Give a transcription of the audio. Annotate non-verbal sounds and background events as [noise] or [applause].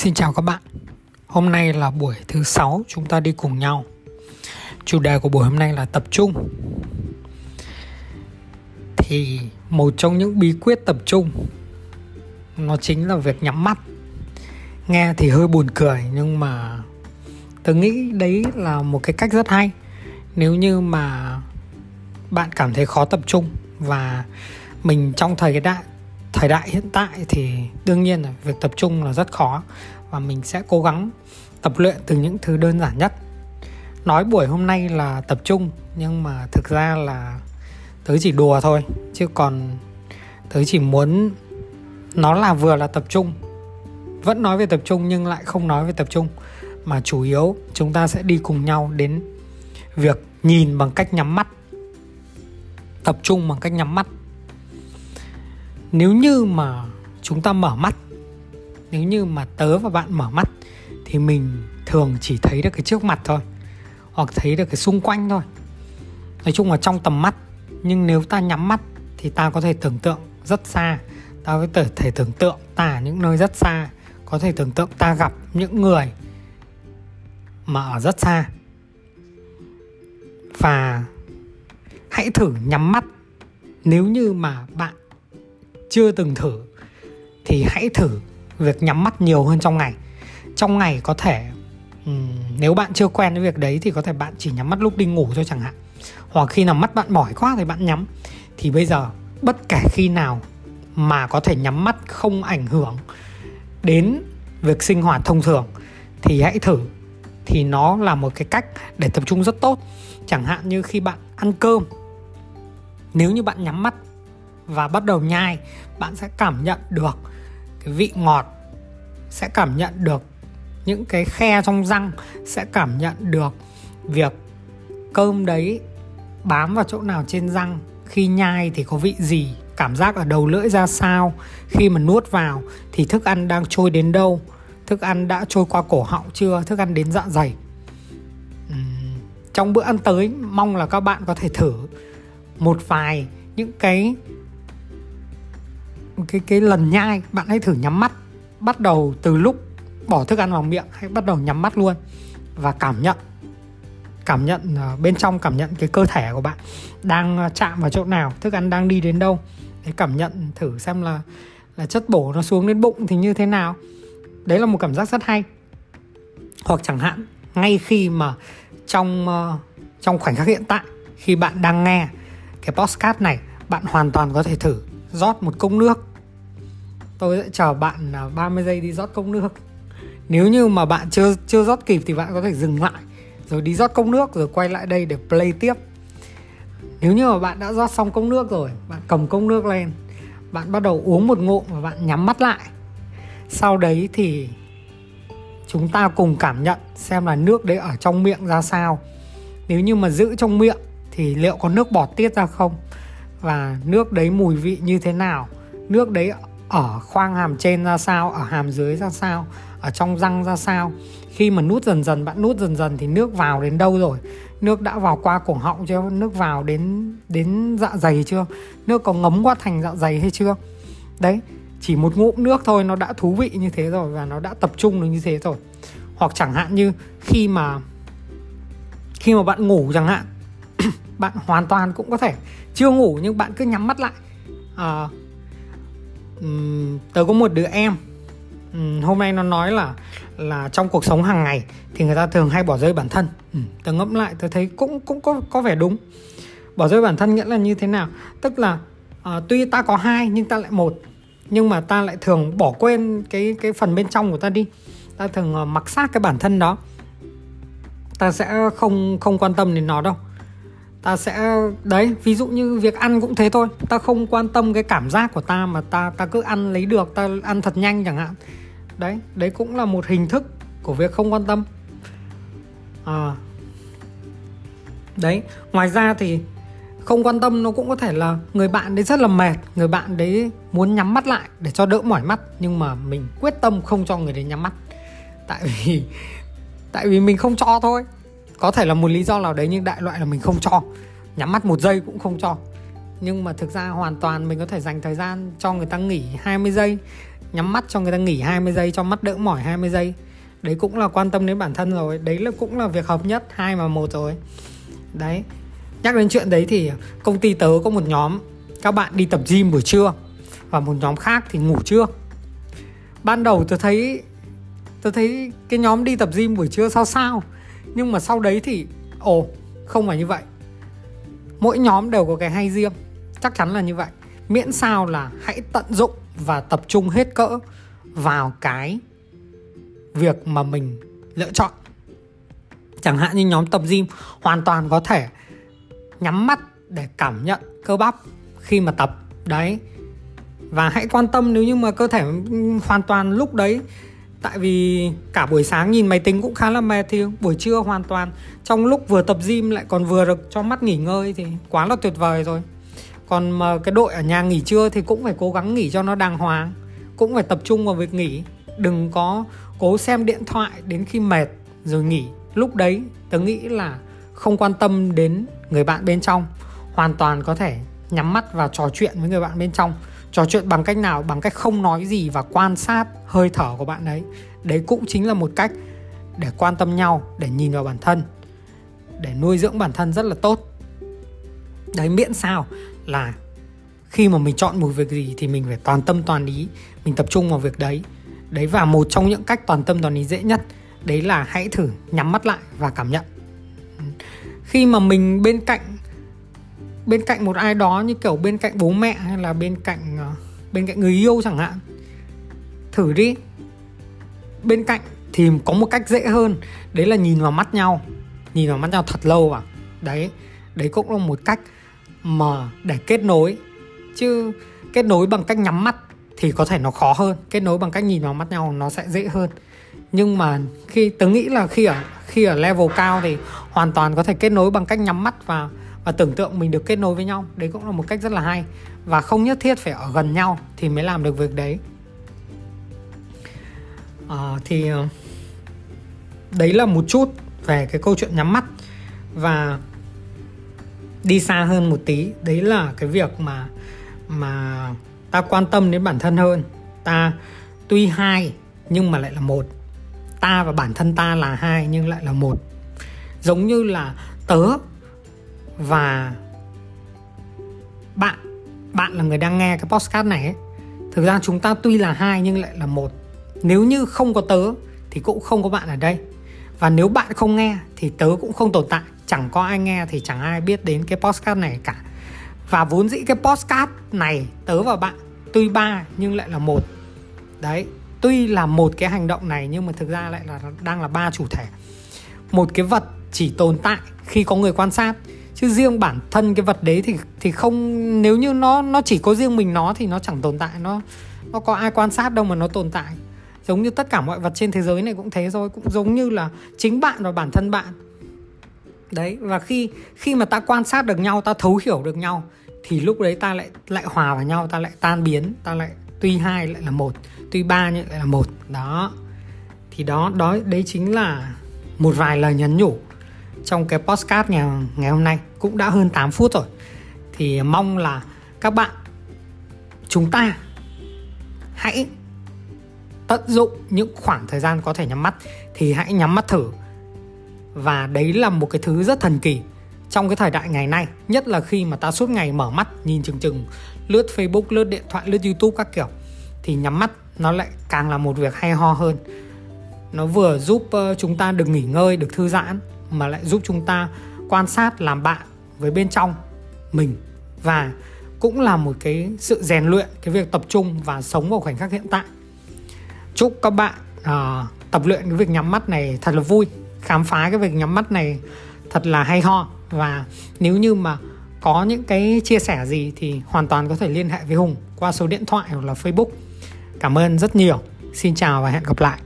Xin chào các bạn. Hôm nay là buổi thứ sáu, chúng ta đi cùng nhau. Chủ đề của buổi hôm nay là tập trung. Thì một trong những bí quyết tập trung, nó chính là việc nhắm mắt. Nghe thì hơi buồn cười, nhưng mà tôi nghĩ đấy là một cái cách rất hay. Nếu như mà bạn cảm thấy khó tập trung và mình trong thời đại thời đại hiện tại thì đương nhiên là việc tập trung là rất khó và mình sẽ cố gắng tập luyện từ những thứ đơn giản nhất. Nói buổi hôm nay là tập trung, nhưng mà thực ra là tớ chỉ đùa thôi, chứ còn tớ chỉ muốn nó là vừa là tập trung. Vẫn nói về tập trung nhưng lại không nói về tập trung, mà chủ yếu chúng ta sẽ đi cùng nhau đến việc nhìn bằng cách nhắm mắt, tập trung bằng cách nhắm mắt nếu như mà chúng ta mở mắt, nếu như mà tớ và bạn mở mắt thì mình thường chỉ thấy được cái trước mặt thôi, hoặc thấy được cái xung quanh thôi. Nói chung là trong tầm mắt, nhưng nếu ta nhắm mắt thì ta có thể tưởng tượng rất xa. Ta có thể tưởng tượng ta ở những nơi rất xa, có thể tưởng tượng ta gặp những người mà ở rất xa. Và hãy thử nhắm mắt. Nếu như mà bạn chưa từng thử thì hãy thử việc nhắm mắt nhiều hơn trong ngày. Trong ngày có thể um, nếu bạn chưa quen với việc đấy thì có thể bạn chỉ nhắm mắt lúc đi ngủ thôi chẳng hạn. Hoặc khi nào mắt bạn mỏi quá thì bạn nhắm. Thì bây giờ bất kể khi nào mà có thể nhắm mắt không ảnh hưởng đến việc sinh hoạt thông thường thì hãy thử. Thì nó là một cái cách để tập trung rất tốt. Chẳng hạn như khi bạn ăn cơm nếu như bạn nhắm mắt và bắt đầu nhai bạn sẽ cảm nhận được cái vị ngọt sẽ cảm nhận được những cái khe trong răng sẽ cảm nhận được việc cơm đấy bám vào chỗ nào trên răng. Khi nhai thì có vị gì cảm giác ở đầu lưỡi ra sao? Khi mà nuốt vào thì thức ăn đang trôi đến đâu? Thức ăn đã trôi qua cổ họng chưa? Thức ăn đến dạ dày. Uhm, trong bữa ăn tới mong là các bạn có thể thử một vài những cái cái cái lần nhai, bạn hãy thử nhắm mắt. Bắt đầu từ lúc bỏ thức ăn vào miệng, hãy bắt đầu nhắm mắt luôn và cảm nhận. Cảm nhận à, bên trong cảm nhận cái cơ thể của bạn đang à, chạm vào chỗ nào, thức ăn đang đi đến đâu. Để cảm nhận thử xem là là chất bổ nó xuống đến bụng thì như thế nào. Đấy là một cảm giác rất hay. Hoặc chẳng hạn, ngay khi mà trong ờ, trong khoảnh khắc hiện tại, khi bạn đang nghe cái postcard này, bạn hoàn toàn có thể thử rót một cốc nước tôi sẽ chờ bạn à, 30 giây đi rót cốc nước. Nếu như mà bạn chưa chưa rót kịp thì bạn có thể dừng lại, rồi đi rót cốc nước, rồi quay lại đây để play tiếp. Nếu như mà bạn đã rót xong cốc nước rồi, bạn cầm cốc nước lên, bạn bắt đầu uống một ngụm và bạn nhắm mắt lại. Sau đấy thì chúng ta cùng cảm nhận xem là nước đấy ở trong miệng ra sao. Nếu như mà giữ trong miệng thì liệu có nước bọt tiết ra không? Và nước đấy mùi vị như thế nào? Nước đấy ở khoang hàm trên ra sao ở hàm dưới ra sao ở trong răng ra sao. Khi mà nút dần dần bạn nút dần dần thì nước vào đến đâu rồi? Nước đã vào qua cổ họng chưa? Nước vào đến đến dạ dày chưa? Nước có ngấm qua thành dạ dày hay chưa? Đấy chỉ một ngụm nước thôi nó đã thú vị như thế rồi và nó đã tập trung được như thế rồi. Hoặc chẳng hạn như khi mà khi mà bạn ngủ chẳng hạn [clears throat] bạn hoàn toàn cũng có thể chưa ngủ nhưng bạn cứ nhắm mắt lại. À, um, tớ có một đứa em. Um, hôm nay nó nói là là trong cuộc sống hàng ngày thì người ta thường hay bỏ rơi bản thân. Um, tớ ngẫm lại tớ thấy cũng cũng có có vẻ đúng. Bỏ rơi bản thân nghĩa là như thế nào? Tức là uh, tuy ta có hai nhưng ta lại một nhưng mà ta lại thường bỏ quên cái cái phần bên trong của ta đi. Ta thường uh, mặc sát cái bản thân đó. Ta sẽ không không quan tâm đến nó đâu ta sẽ, đấy, ví dụ như việc ăn cũng thế thôi. Ta không quan tâm cái cảm giác của ta mà ta ta cứ ăn lấy được, ta ăn thật nhanh chẳng hạn. Đấy đấy cũng là một hình thức của việc không quan tâm. À. Đấy, ngoài ra thì không quan tâm nó cũng có thể là người bạn đấy rất là mệt, người bạn đấy muốn nhắm mắt lại để cho đỡ mỏi mắt, nhưng mà mình quyết tâm không cho người đấy nhắm mắt. Tại vì tại vì mình không cho thôi có thể là một lý do nào đấy nhưng đại loại là mình không cho. Nhắm mắt một giây cũng không cho. Nhưng mà thực ra hoàn toàn mình có thể dành thời gian cho người ta nghỉ 20 giây. Nhắm mắt cho người ta nghỉ 20 giây, cho mắt đỡ mỏi 20 giây. Đấy cũng là quan tâm đến bản thân rồi. Đấy là cũng là việc hợp nhất, hai mà một rồi. Đấy. Nhắc đến chuyện đấy thì công ty tớ có một nhóm. Các bạn đi tập gym buổi trưa. Và một nhóm khác thì ngủ trưa. Ban đầu tôi thấy tôi thấy cái nhóm đi tập gym buổi trưa sao sao nhưng mà sau đấy thì, ồ, không phải như vậy. Mỗi nhóm đều có cái hay riêng, chắc chắn là như vậy. Miễn sao là hãy tận dụng và tập trung hết cỡ vào cái việc mà mình lựa chọn. Chẳng hạn như nhóm tập gym hoàn toàn có thể nhắm mắt để cảm nhận cơ bắp khi mà tập, đấy. Và hãy quan tâm, nếu như mà cơ thể hoàn toàn lúc đấy tại vì cả buổi sáng nhìn máy tính cũng khá là mệt thì buổi trưa hoàn toàn. Trong lúc vừa tập gym lại còn vừa được cho mắt nghỉ ngơi thì quá là tuyệt vời rồi. Còn mà cái đội ở nhà nghỉ trưa thì cũng phải cố gắng nghỉ cho nó đàng hoàng, cũng phải tập trung vào việc nghỉ. Đừng có cố xem điện thoại đến khi mệt rồi nghỉ. Lúc đấy tớ nghĩ là không quan tâm đến người bạn bên trong, hoàn toàn có thể nhắm mắt và trò chuyện với người bạn bên trong trò chuyện bằng cách nào? Bằng cách không nói gì và quan sát hơi thở của bạn ấy. Đấy cũng chính là một cách để quan tâm nhau, để nhìn vào bản thân, để nuôi dưỡng bản thân rất là tốt. Đấy, miễn sao là khi mà mình chọn một việc gì thì mình phải toàn tâm toàn ý, mình tập trung vào việc đấy. Đấy, và một trong những cách toàn tâm toàn ý dễ nhất, đấy là hãy thử nhắm mắt lại và cảm nhận. Khi mà mình bên cạnh bên cạnh một ai đó như kiểu bên cạnh bố mẹ hay là bên cạnh bên cạnh người yêu chẳng hạn, thử đi. Bên cạnh thì có một cách dễ hơn, đấy là nhìn vào mắt nhau, nhìn vào mắt nhau thật lâu à đấy đấy cũng là một cách mà để kết nối. Chứ kết nối bằng cách nhắm mắt thì có thể nó khó hơn. Kết nối bằng cách nhìn vào mắt nhau nó sẽ dễ hơn. Nhưng mà khi, tớ nghĩ là khi ở khi ở level cao thì hoàn toàn có thể kết nối bằng cách nhắm mắt và và tưởng tượng mình được kết nối với nhau đấy cũng là một cách rất là hay. Và không nhất thiết phải ở gần nhau thì mới làm được việc đấy. À, thì ờ, đấy là một chút về cái câu chuyện nhắm mắt và đi xa hơn một tí. Đấy là cái việc mà mà ta quan tâm đến bản thân hơn. Ta tuy hai nhưng mà lại là một. Ta và bản thân ta là hai nhưng lại là một. Giống như là tớ và bạn bạn là người đang nghe cái podcast này ấy, thực ra chúng ta tuy là hai nhưng lại là một. Nếu như không có tớ thì cũng không có bạn ở đây. Và nếu bạn không nghe thì tớ cũng không tồn tại. Chẳng có ai nghe thì chẳng ai biết đến cái podcast này cả. Và vốn dĩ cái podcast này tớ và bạn tuy ba nhưng lại là một. Đấy tuy là một cái hành động này nhưng mà thực ra lại là đang là ba chủ thể. Một cái vật chỉ tồn tại khi có người quan sát chứ riêng bản thân cái vật đấy thì thì không, nếu như nó nó chỉ có riêng mình nó thì nó chẳng tồn tại, nó nó có ai quan sát đâu mà nó tồn tại. Giống như tất cả mọi vật trên thế giới này cũng thế thôi, cũng giống như là chính bạn và bản thân bạn. Đấy, và khi khi mà ta quan sát được nhau, ta thấu hiểu được nhau, thì lúc đấy ta lại lại hòa vào nhau, ta lại tan biến, ta lại tuy hai lại là một, tuy ba lại là một. Đó. Thì đó đó, đấy chính là một vài lời nhắn nhủ trong cái postcard ngày, ngày hôm nay cũng đã hơn 8 phút rồi. Thì mong là các bạn chúng ta hãy tận dụng những khoảng thời gian có thể nhắm mắt. Thì hãy nhắm mắt thử. Và đấy là một cái thứ rất thần kỳ trong cái thời đại ngày nay nhất là khi mà ta suốt ngày mở mắt nhìn chừng chừng lướt facebook lướt điện thoại lướt youtube các kiểu. Thì nhắm mắt nó lại càng là một việc hay ho hơn. Nó vừa giúp ờ, chúng ta được nghỉ ngơi được thư giãn mà lại giúp chúng ta quan sát làm bạn với bên trong mình và cũng là một cái sự rèn luyện cái việc tập trung và sống vào khoảnh khắc hiện tại chúc các bạn uh, tập luyện cái việc nhắm mắt này thật là vui khám phá cái việc nhắm mắt này thật là hay ho và nếu như mà có những cái chia sẻ gì thì hoàn toàn có thể liên hệ với Hùng qua số điện thoại hoặc là Facebook. Cảm ơn rất nhiều. Xin chào và hẹn gặp lại.